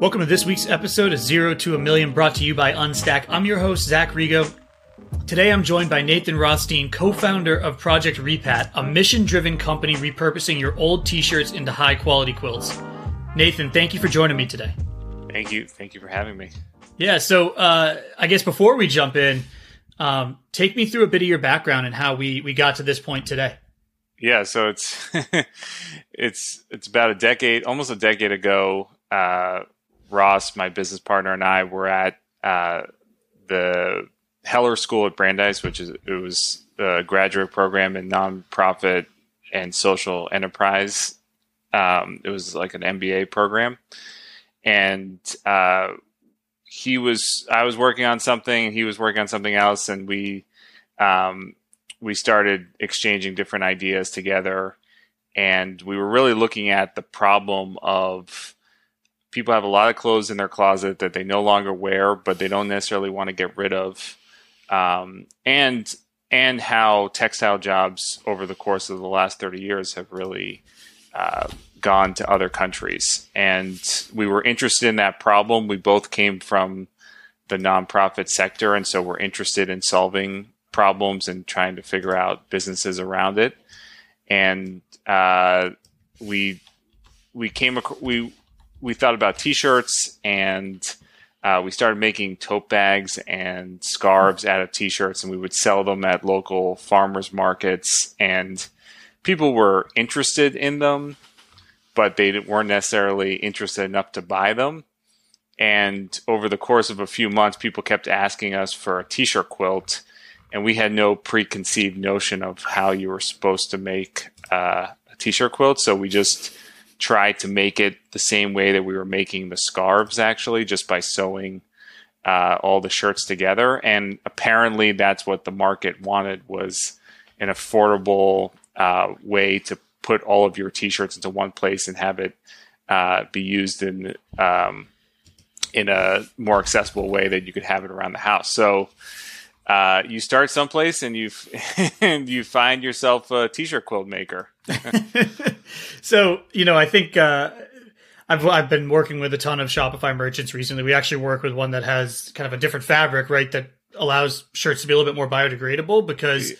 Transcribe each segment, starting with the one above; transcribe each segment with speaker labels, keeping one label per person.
Speaker 1: Welcome to this week's episode of Zero to a Million brought to you by Unstack. I'm your host, Zach Rigo. Today I'm joined by Nathan Rothstein, co founder of Project Repat, a mission driven company repurposing your old t shirts into high quality quilts. Nathan, thank you for joining me today.
Speaker 2: Thank you. Thank you for having me.
Speaker 1: Yeah, so uh, I guess before we jump in, um, take me through a bit of your background and how we, we got to this point today.
Speaker 2: Yeah, so it's it's it's about a decade, almost a decade ago. Uh, Ross, my business partner, and I were at uh, the Heller School at Brandeis, which is it was a graduate program in nonprofit and social enterprise. Um, it was like an MBA program, and uh, he was I was working on something, he was working on something else, and we um, we started exchanging different ideas together, and we were really looking at the problem of people have a lot of clothes in their closet that they no longer wear, but they don't necessarily want to get rid of, um, and and how textile jobs over the course of the last thirty years have really uh, gone to other countries. And we were interested in that problem. We both came from the nonprofit sector, and so we're interested in solving problems and trying to figure out businesses around it. And uh, we we came ac- we we thought about t-shirts and uh, we started making tote bags and scarves out of t-shirts and we would sell them at local farmers markets and people were interested in them but they weren't necessarily interested enough to buy them. And over the course of a few months people kept asking us for a t-shirt quilt and we had no preconceived notion of how you were supposed to make uh, a t-shirt quilt. So we just tried to make it the same way that we were making the scarves, actually, just by sewing uh, all the shirts together. And apparently, that's what the market wanted was an affordable uh, way to put all of your t-shirts into one place and have it uh, be used in um, in a more accessible way that you could have it around the house. So. Uh, you start someplace and you and you find yourself a t-shirt quilt maker.
Speaker 1: so you know, I think uh, I've I've been working with a ton of Shopify merchants recently. We actually work with one that has kind of a different fabric, right? That allows shirts to be a little bit more biodegradable because yeah.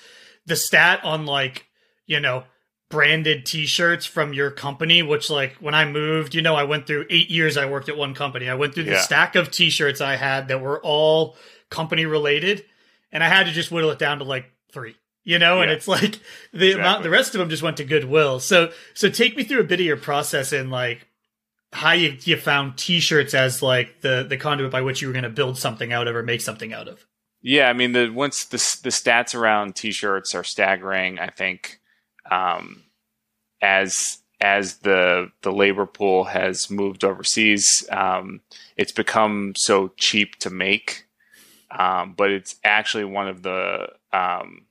Speaker 1: the stat on like you know branded t-shirts from your company which like when i moved you know i went through eight years i worked at one company i went through the yeah. stack of t-shirts i had that were all company related and i had to just whittle it down to like three you know, yeah. and it's like the exactly. amount, the rest of them just went to Goodwill. So, so take me through a bit of your process in like how you, you found t-shirts as like the, the conduit by which you were going to build something out of or make something out of.
Speaker 2: Yeah. I mean, the, once the, the stats around t-shirts are staggering, I think, um, as, as the, the labor pool has moved overseas, um, it's become so cheap to make. Um, but it's actually one of the, um,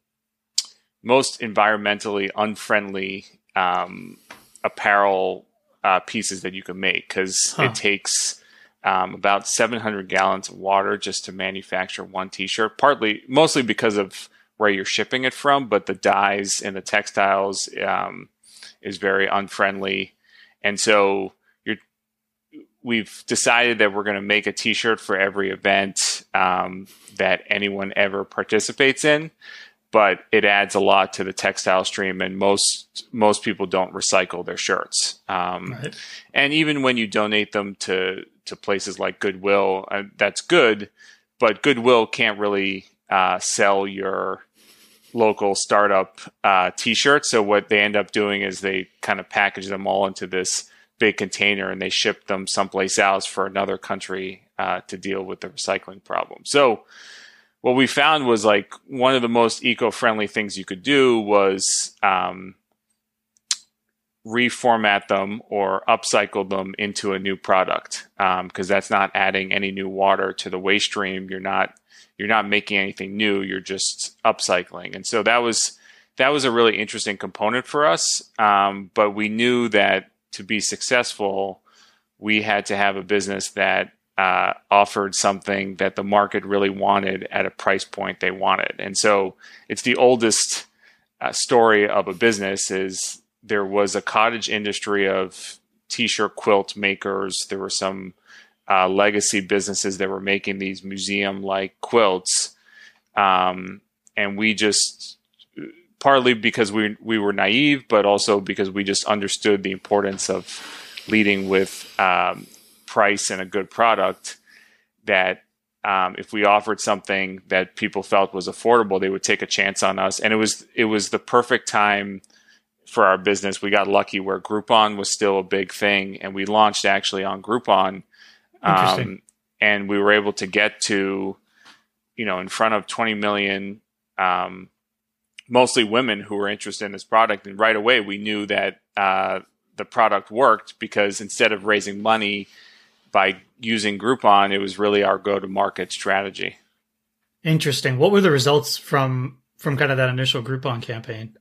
Speaker 2: most environmentally unfriendly um, apparel uh, pieces that you can make because huh. it takes um, about 700 gallons of water just to manufacture one t-shirt partly mostly because of where you're shipping it from but the dyes in the textiles um, is very unfriendly and so we've decided that we're going to make a t-shirt for every event um, that anyone ever participates in but it adds a lot to the textile stream, and most most people don't recycle their shirts. Um, right. And even when you donate them to to places like Goodwill, uh, that's good, but Goodwill can't really uh, sell your local startup uh, T-shirts. So what they end up doing is they kind of package them all into this big container and they ship them someplace else for another country uh, to deal with the recycling problem. So what we found was like one of the most eco-friendly things you could do was um, reformat them or upcycle them into a new product because um, that's not adding any new water to the waste stream. You're not you're not making anything new. You're just upcycling, and so that was that was a really interesting component for us. Um, but we knew that to be successful, we had to have a business that uh, offered something that the market really wanted at a price point they wanted. And so it's the oldest uh, story of a business is there was a cottage industry of t-shirt quilt makers. There were some uh, legacy businesses that were making these museum like quilts. Um, and we just partly because we we were naive, but also because we just understood the importance of leading with um, price and a good product. That um, if we offered something that people felt was affordable, they would take a chance on us. And it was it was the perfect time for our business. We got lucky where Groupon was still a big thing, and we launched actually on Groupon. Um, and we were able to get to, you know, in front of 20 million um, mostly women who were interested in this product. And right away, we knew that uh, the product worked because instead of raising money by using Groupon, it was really our go to market strategy.
Speaker 1: Interesting. What were the results from from kind of that initial Groupon campaign?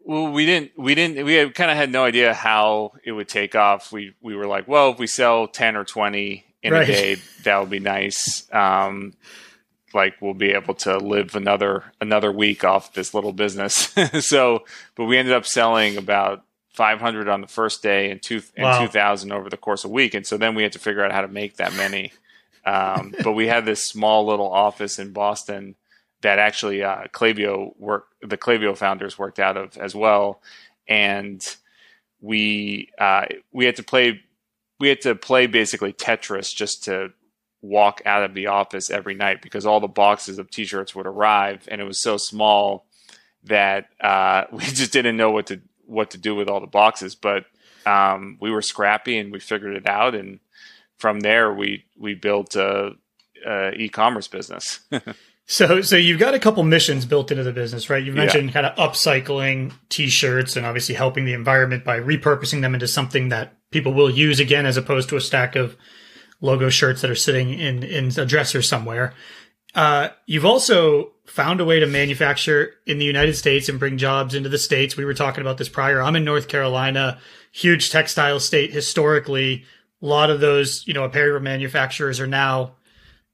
Speaker 2: Well, we didn't. We didn't. We kind of had no idea how it would take off. We we were like, well, if we sell ten or twenty in right. a day, that would be nice. Um, like we'll be able to live another another week off this little business. so, but we ended up selling about 500 on the first day and two and wow. 2000 over the course of a week. And so then we had to figure out how to make that many. Um, but we had this small little office in Boston that actually uh, Klaviyo work the Klaviyo founders worked out of as well, and we uh, we had to play we had to play basically Tetris just to walk out of the office every night because all the boxes of t-shirts would arrive and it was so small that uh, we just didn't know what to what to do with all the boxes. But um, we were scrappy and we figured it out and from there we we built a, a e-commerce business.
Speaker 1: So so you've got a couple missions built into the business right? You mentioned yeah. kind of upcycling t-shirts and obviously helping the environment by repurposing them into something that people will use again as opposed to a stack of logo shirts that are sitting in in a dresser somewhere. Uh, you've also found a way to manufacture in the United States and bring jobs into the states. We were talking about this prior. I'm in North Carolina, huge textile state historically. A lot of those, you know, apparel manufacturers are now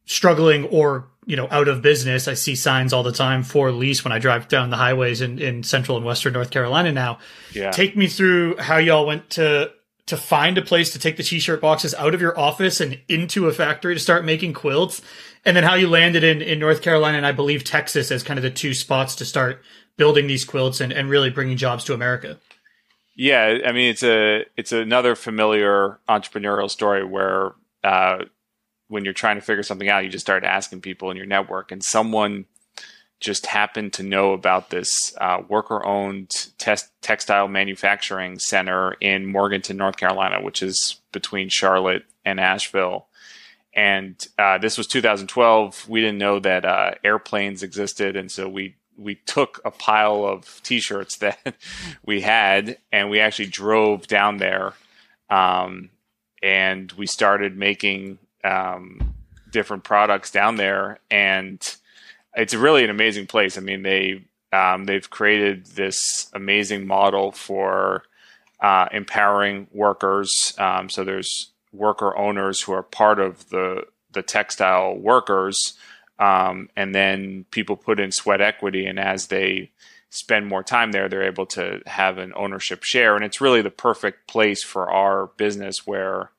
Speaker 1: struggling or you know out of business. I see signs all the time for lease when I drive down the highways in, in central and western North Carolina now. Yeah. Take me through how y'all went to to find a place to take the t-shirt boxes out of your office and into a factory to start making quilts and then how you landed in, in north carolina and i believe texas as kind of the two spots to start building these quilts and, and really bringing jobs to america.
Speaker 2: Yeah i mean it's a it's another familiar entrepreneurial story where uh, when you're trying to figure something out you just start asking people in your network and someone just happened to know about this uh, worker owned textile manufacturing center in Morganton, North Carolina, which is between Charlotte and Asheville. And uh, this was 2012. We didn't know that uh, airplanes existed. And so we, we took a pile of t shirts that we had and we actually drove down there. Um, and we started making um, different products down there. And it's really an amazing place. I mean, they um, they've created this amazing model for uh, empowering workers. Um, so there's worker owners who are part of the the textile workers, um, and then people put in sweat equity, and as they spend more time there, they're able to have an ownership share, and it's really the perfect place for our business where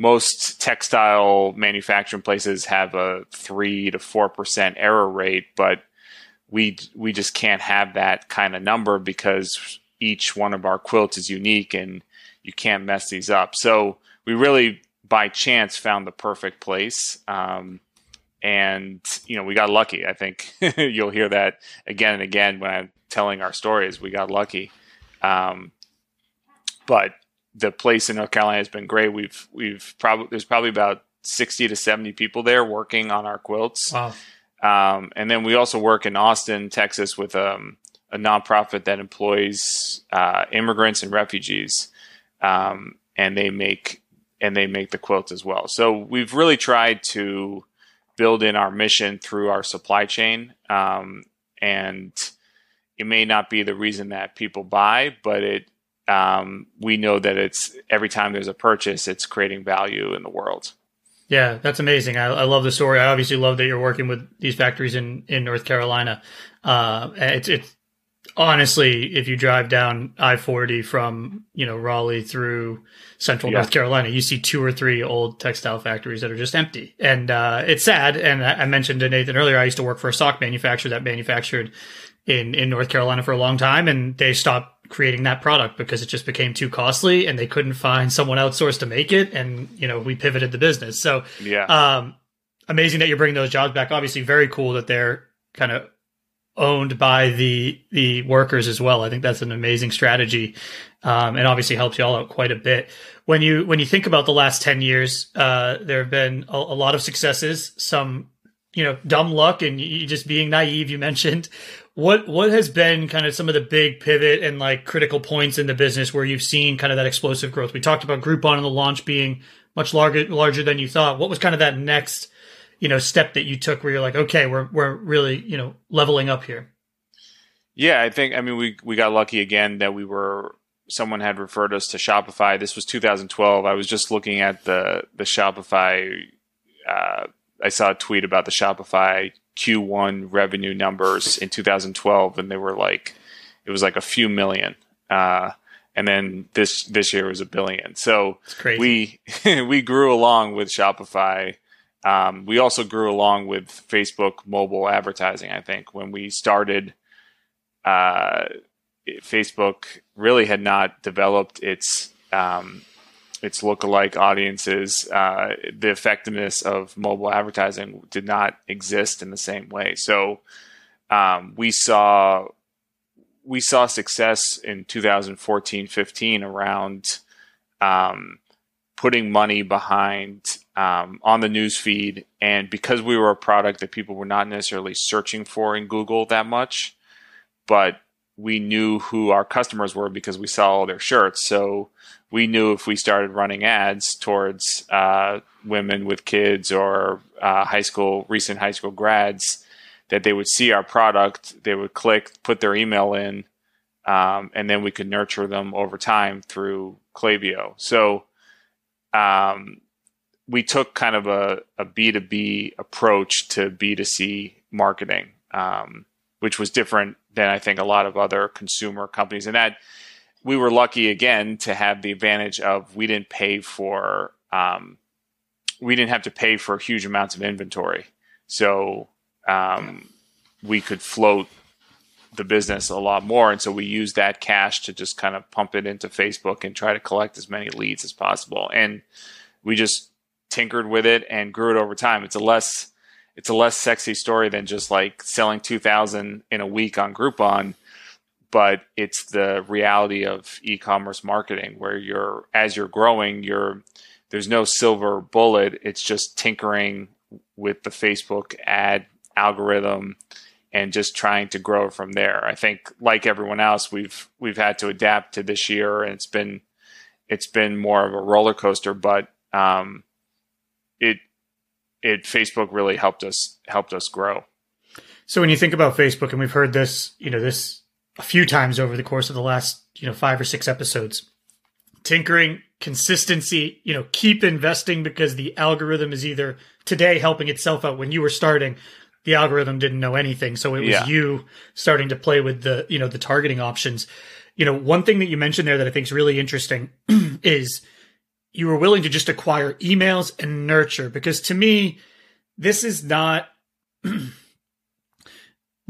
Speaker 2: most textile manufacturing places have a three to four percent error rate, but we we just can't have that kind of number because each one of our quilts is unique and you can't mess these up. So we really, by chance, found the perfect place. Um, and you know we got lucky. I think you'll hear that again and again when I'm telling our stories. We got lucky, um, but the place in North Carolina has been great. We've we've probably there's probably about sixty to seventy people there working on our quilts. Wow. Um, and then we also work in Austin, Texas, with um, a nonprofit that employs uh, immigrants and refugees, um, and they make and they make the quilts as well. So we've really tried to build in our mission through our supply chain, um, and it may not be the reason that people buy, but it um, we know that it's every time there's a purchase, it's creating value in the world.
Speaker 1: Yeah, that's amazing. I, I, love the story. I obviously love that you're working with these factories in, in North Carolina. Uh, it's it's honestly, if you drive down I forty from you know Raleigh through Central yeah. North Carolina, you see two or three old textile factories that are just empty, and uh, it's sad. And I mentioned to Nathan earlier, I used to work for a sock manufacturer that manufactured in in North Carolina for a long time, and they stopped creating that product because it just became too costly, and they couldn't find someone outsourced to make it, and you know we pivoted the business. So
Speaker 2: yeah,
Speaker 1: um, amazing that you're bringing those jobs back. Obviously, very cool that they're kind of owned by the the workers as well. I think that's an amazing strategy, um, and obviously helps you all out quite a bit. When you when you think about the last ten years, uh, there have been a, a, lot of successes, some you know dumb luck, and you just being naive. You mentioned what what has been kind of some of the big pivot and like critical points in the business where you've seen kind of that explosive growth. We talked about Groupon and the launch being much larger larger than you thought. What was kind of that next you know step that you took where you're like okay we're we're really you know leveling up here
Speaker 2: yeah i think i mean we we got lucky again that we were someone had referred us to shopify this was 2012 i was just looking at the the shopify uh, i saw a tweet about the shopify q1 revenue numbers in 2012 and they were like it was like a few million uh, and then this this year was a billion. So we we grew along with shopify. Um, we also grew along with Facebook mobile advertising. I think. When we started, uh, Facebook really had not developed its um, its lookalike audiences. Uh, the effectiveness of mobile advertising did not exist in the same way. So um, we saw we saw success in 2014, 15 around um, putting money behind um, on the news feed. And because we were a product that people were not necessarily searching for in Google that much, but we knew who our customers were because we saw all their shirts. So we knew if we started running ads towards uh, women with kids or uh, high school, recent high school grads, that they would see our product, they would click, put their email in, um, and then we could nurture them over time through Klaviyo. So um, we took kind of a a B2B approach to B2C marketing, um, which was different than I think a lot of other consumer companies. And that we were lucky again to have the advantage of we didn't pay for um, we didn't have to pay for huge amounts of inventory, so um, we could float the business a lot more. And so we used that cash to just kind of pump it into Facebook and try to collect as many leads as possible. And we just tinkered with it and grew it over time. It's a less it's a less sexy story than just like selling 2000 in a week on Groupon, but it's the reality of e-commerce marketing where you're as you're growing, you're there's no silver bullet. It's just tinkering with the Facebook ad algorithm and just trying to grow from there. I think like everyone else, we've we've had to adapt to this year, and it's been it's been more of a roller coaster. But um, it it Facebook really helped us helped us grow.
Speaker 1: So when you think about Facebook, and we've heard this, you know, this a few times over the course of the last you know five or six episodes, tinkering, consistency, you know, keep investing because the algorithm is either today helping itself out when you were starting the algorithm didn't know anything. So it was yeah. you starting to play with the, you know, the targeting options. You know, one thing that you mentioned there that I think is really interesting is you were willing to just acquire emails and nurture because to me, this is not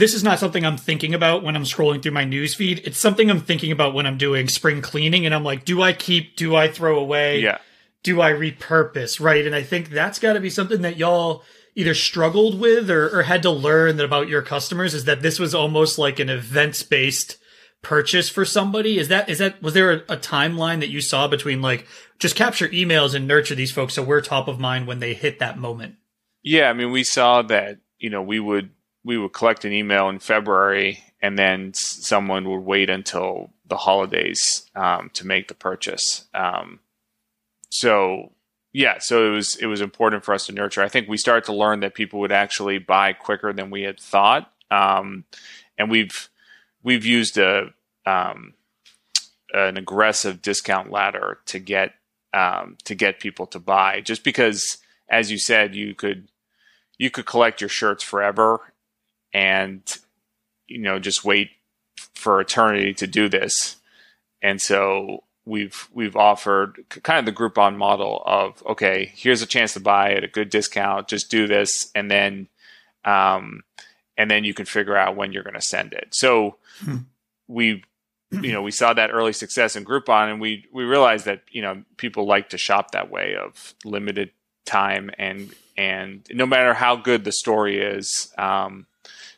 Speaker 1: this is not something I'm thinking about when I'm scrolling through my news feed. It's something I'm thinking about when I'm doing spring cleaning and I'm like, do I keep, do I throw away?
Speaker 2: Yeah.
Speaker 1: Do I repurpose? Right. And I think that's got to be something that y'all either struggled with or, or had to learn about your customers is that this was almost like an events based purchase for somebody is that is that was there a, a, timeline that you saw between like just capture emails and nurture these folks so we're top of mind when they hit that moment
Speaker 2: yeah i mean we saw that you know we would we would collect an email in february and then someone would wait until the holidays um, to make the purchase um, so yeah, so it was it was important for us to nurture. I think we started to learn that people would actually buy quicker than we had thought, um, and we've we've used a um, an aggressive discount ladder to get um, to get people to buy. Just because, as you said, you could you could collect your shirts forever, and you know just wait for eternity to do this, and so we've we've offered kind of the Groupon model of okay, here's a chance to buy at a good discount. Just do this, and then um, and then you can figure out when you're going to send it. So hmm. we you know we saw that early success in Groupon, and we we realized that you know people like to shop that way of limited time and and no matter how good the story is, um,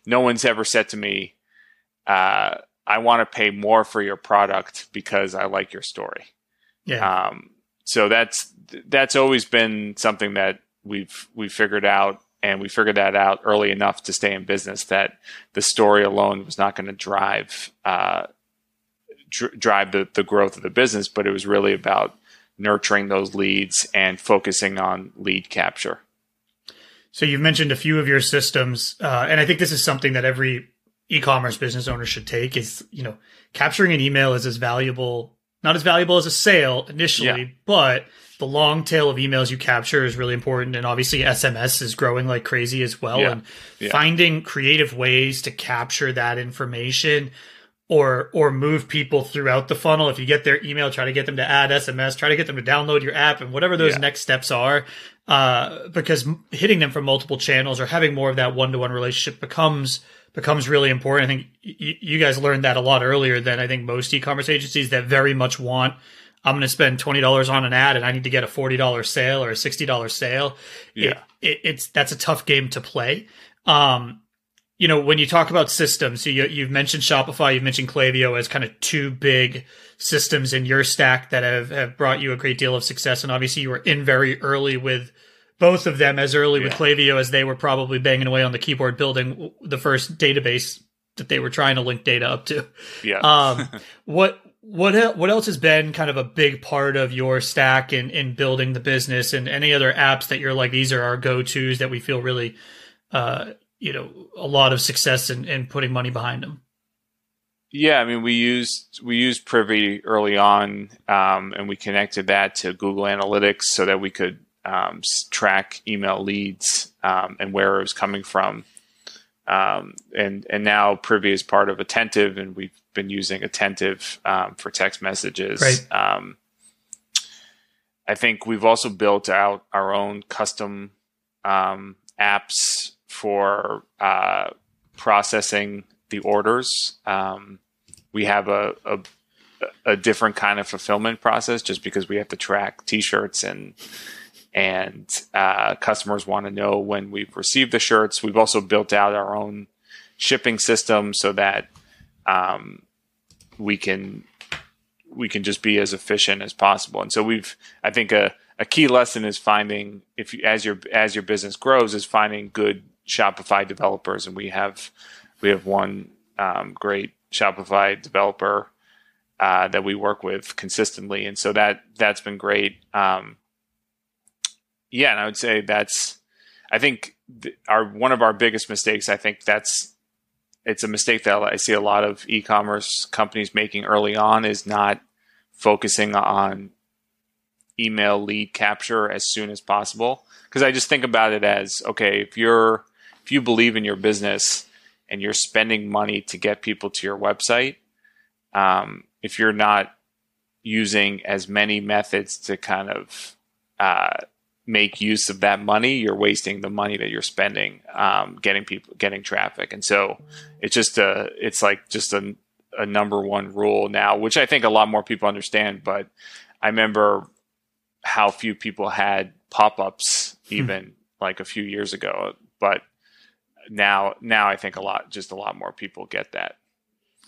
Speaker 2: no one's ever said to me, uh, "I want to pay more for your product because I like your story."
Speaker 1: Yeah.
Speaker 2: Um, so that's that's always been something that we've we figured out and we figured that out early enough to stay in business that the story alone was not going to drive uh, dr- drive the, the growth of the business, but it was really about nurturing those leads and focusing on lead capture.
Speaker 1: So you've mentioned a few of your systems, uh, and I think this is something that every e-commerce business owner should take. Is you know capturing an email is as valuable, not as valuable as a sale initially, yeah. but the long tail of emails you capture is really important. And obviously, SMS is growing like crazy as well. Yeah. And yeah. finding creative ways to capture that information or or move people throughout the funnel. If you get their email, try to get them to add SMS, try to get them to download your app, and whatever those next steps are. Uh, because hitting them from multiple channels or having more of that one to one relationship becomes becomes really important. I think y- you guys learned that a lot earlier than I think most e-commerce agencies that very much want. I'm going to spend twenty dollars on an ad, and I need to get a forty dollars sale or a sixty dollars sale.
Speaker 2: Yeah,
Speaker 1: it, it, it's that's a tough game to play. Um, you know, when you talk about systems, so you, you've mentioned Shopify, you've mentioned Klaviyo as kind of two big systems in your stack that have, have brought you a great deal of success. And obviously, you were in very early with both of them, as early yeah. with Klaviyo as they were probably banging away on the keyboard building the first database that they were trying to link data up to.
Speaker 2: Yeah.
Speaker 1: um, what what what else has been kind of a big part of your stack in in building the business and any other apps that you're like these are our go tos that we feel really uh, you know a lot of success in, in putting money behind them.
Speaker 2: Yeah, I mean, we used we used Privy early on, um, and we connected that to Google Analytics so that we could um, track email leads um, and where it was coming from. Um, and and now Privy is part of Attentive, and we've been using Attentive um, for text messages.
Speaker 1: Right.
Speaker 2: Um, I think we've also built out our own custom apps for uh, processing the orders. Um, we have a, a, a different kind of fulfillment process just because we have to track T-shirts and and uh, customers want to know when we've received the shirts. We've also built out our own shipping system so that um, we can we can just be as efficient as possible. And so we've I think a, a key lesson is finding if you, as your as your business grows is finding good Shopify developers, and we have we have one um, great Shopify developer uh, that we work with consistently, and so that that's been great. Um, yeah, and I would say that's I think th- our one of our biggest mistakes. I think that's it's a mistake that I see a lot of e-commerce companies making early on is not focusing on email lead capture as soon as possible because I just think about it as okay if you're if you believe in your business and you're spending money to get people to your website, um, if you're not using as many methods to kind of uh, make use of that money, you're wasting the money that you're spending um, getting people getting traffic. And so it's just a it's like just a, a number one rule now, which I think a lot more people understand. But I remember how few people had pop ups hmm. even like a few years ago. But now now I think a lot just a lot more people get that.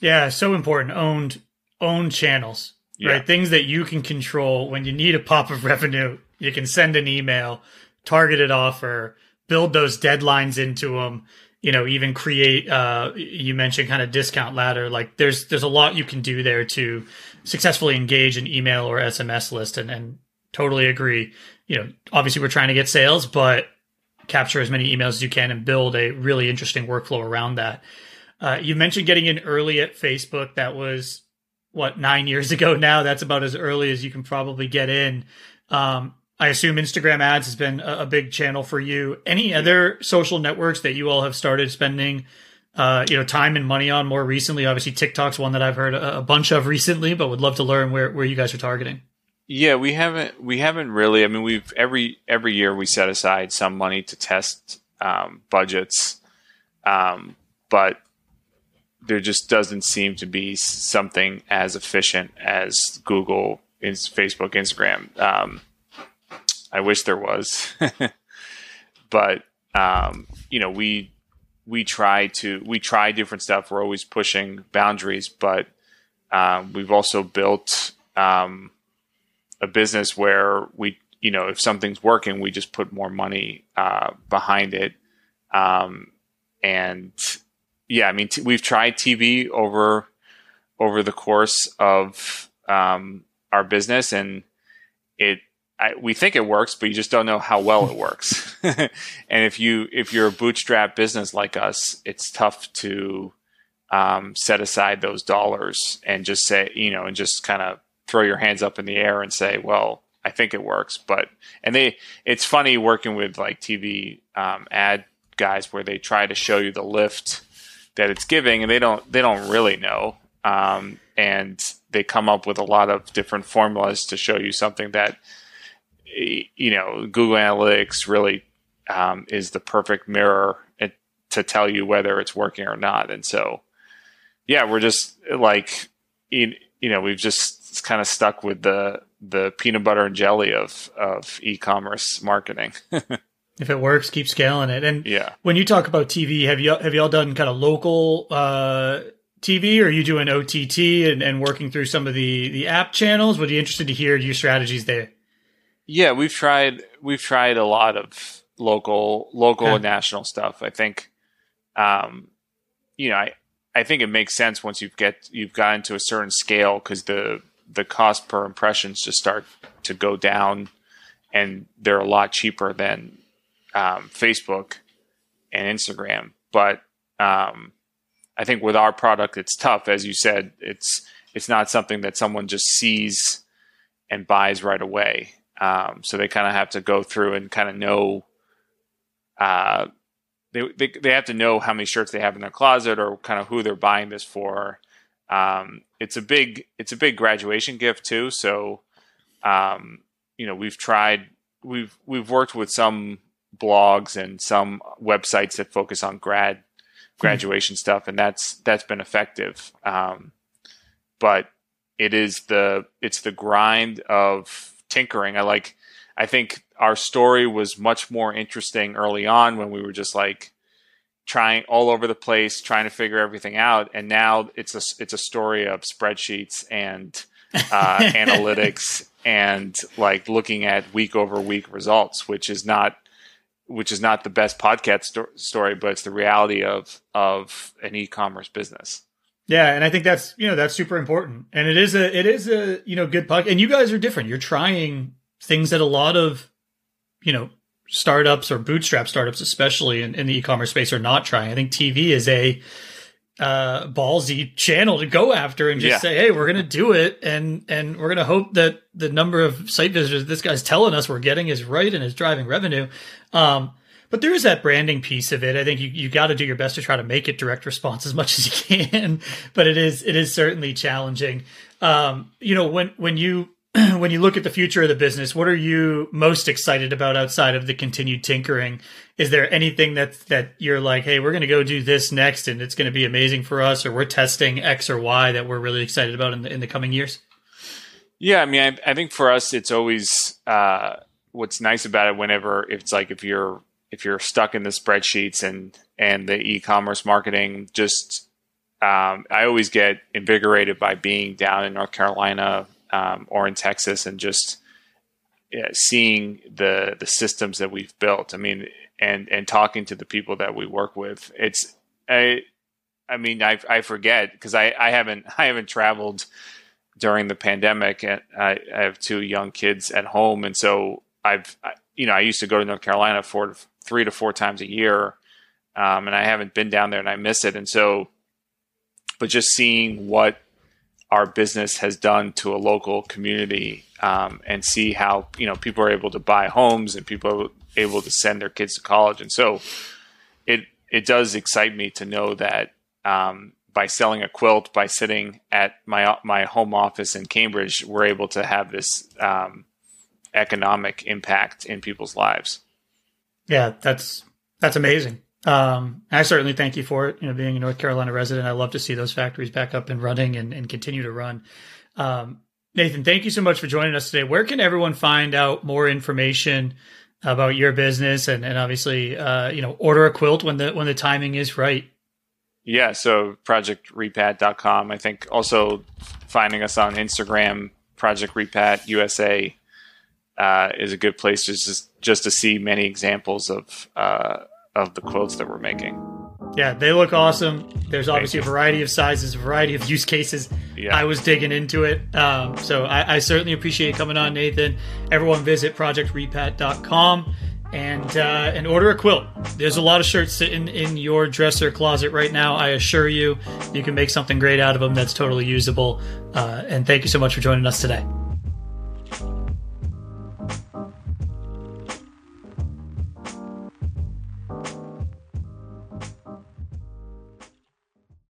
Speaker 1: Yeah, so important. Owned owned channels. Yeah. Right? Things that you can control when you need a pop of revenue, you can send an email, targeted offer, build those deadlines into them, you know, even create uh you mentioned kind of discount ladder. Like there's there's a lot you can do there to successfully engage an email or SMS list and, and totally agree. You know, obviously we're trying to get sales, but capture as many emails as you can and build a really interesting workflow around that. Uh, you mentioned getting in early at Facebook. That was what nine years ago now. That's about as early as you can probably get in. Um, I assume Instagram ads has been a, a, big channel for you. Any other social networks that you all have started spending uh, you know, time and money on more recently? Obviously, TikTok's one that I've heard a, a bunch of recently, but would love to learn where, where you guys are targeting.
Speaker 2: Yeah, we haven't we haven't really. I mean, we've every every year we set aside some money to test um, budgets, um, but there just doesn't seem to be something as efficient as Google, Facebook, Instagram. Um, I wish there was, but um, you know, we we try to we try different stuff. We're always pushing boundaries, but um, we've also built um, a business where we, you know, if something's working, we just put more money uh, behind it. Um, and yeah, I mean, t- we've tried TV over over the course of um, our business, and it I, we think it works, but you just don't know how well it works. and if you if you're a bootstrap business like us, it's tough to um, set aside those dollars and just say, you know, and just kind of throw your hands up in the air and say, well, I think it works. But and they, it's funny working with like TV um, ad guys where they try to show you the lift that it's giving, and they don't they don't really know. Um, and they come up with a lot of different formulas to show you something that you know Google Analytics really um, is the perfect mirror to tell you whether it's working or not. And so, yeah, we're just like you know we've just kind of stuck with the the peanut butter and jelly of of e-commerce marketing.
Speaker 1: if it works, keep scaling it. And
Speaker 2: yeah,
Speaker 1: when you talk about TV, have you have you all done kind of local uh, TV, or are you doing OTT and, and working through some of the the app channels? Would you be interested to hear your strategies there?
Speaker 2: Yeah, we've tried we've tried a lot of local local and national stuff. I think um you know, I I think it makes sense once you've get you've gotten to a certain scale cuz the the cost per impressions just start to go down and they're a lot cheaper than um, Facebook and Instagram. But um, I think with our product, it's tough. As you said, it's it's not something that someone just sees and buys right away. Um, so they kind of have to go through and kind of know. Uh, they, they they have to know how many shirts they have in their closet or kind of who they're buying this for. Um, it's a big it's a big graduation gift too. So um, you know we've tried we've we've worked with some blogs and some websites that focus on grad graduation mm-hmm. stuff, and that's that's been effective. Um, but it is the it's the grind of tinkering. I like. I think our story was much more interesting early on when we were just like trying all over the place, trying to figure everything out. And now it's a it's a story of spreadsheets and uh, analytics and like looking at week over week results, which is not which is not the best podcast sto- story, but it's the reality of of an e-commerce business.
Speaker 1: Yeah, and I think that's you know that's super important, and it is a it is a you know good podcast. And you guys are different. You're trying things that a lot of you know startups or bootstrap startups, especially in, in the e-commerce space, are not trying. I think TV is a uh, ballsy channel to go after and just yeah. say, "Hey, we're going to do it," and and we're going to hope that the number of site visitors this guy's telling us we're getting is right and is driving revenue. Um, but there is that branding piece of it. I think you, you got to do your best to try to make it direct response as much as you can, but it is it is certainly challenging. Um, you know, when when you when you look at the future of the business, what are you most excited about outside of the continued tinkering? Is there anything that that you're like, hey, we're going to go do this next, and it's going to be amazing for us, or we're testing X or Y that we're really excited about in the in the coming years?
Speaker 2: Yeah, I mean, I, I think for us, it's always uh, what's nice about it. Whenever it's like if you're if you're stuck in the spreadsheets and and the e-commerce marketing, just um, I always get invigorated by being down in North Carolina um, or in Texas and just yeah, seeing the the systems that we've built. I mean, and and talking to the people that we work with. It's I I mean I I forget because I I haven't I haven't traveled during the pandemic and I, I have two young kids at home and so I've I, you know I used to go to North Carolina four three to four times a year um, and I haven't been down there and I miss it and so but just seeing what our business has done to a local community um, and see how you know people are able to buy homes and people are able to send their kids to college and so it it does excite me to know that um, by selling a quilt, by sitting at my my home office in Cambridge, we're able to have this um, economic impact in people's lives.
Speaker 1: Yeah, that's that's amazing. Um, I certainly thank you for it. You know, being a North Carolina resident, I love to see those factories back up and running and, and continue to run. Um, Nathan, thank you so much for joining us today. Where can everyone find out more information about your business and, and obviously, uh, you know, order a quilt when the when the timing is right?
Speaker 2: Yeah, so projectrepat.com. I think also finding us on Instagram, Project Repat USA, uh, is a good place to just just to see many examples of uh, of the quilts that we're making.
Speaker 1: Yeah, they look awesome. There's obviously a variety of sizes, a variety of use cases. Yeah. I was digging into it. Um, so I, I, certainly appreciate coming on, Nathan. Everyone visit projectrepat.com and uh, and order a quilt. There's a lot of shirts sitting in your dresser closet right now. I assure you, you can make something great out of them that's totally usable. Uh, and thank you so much for joining us today.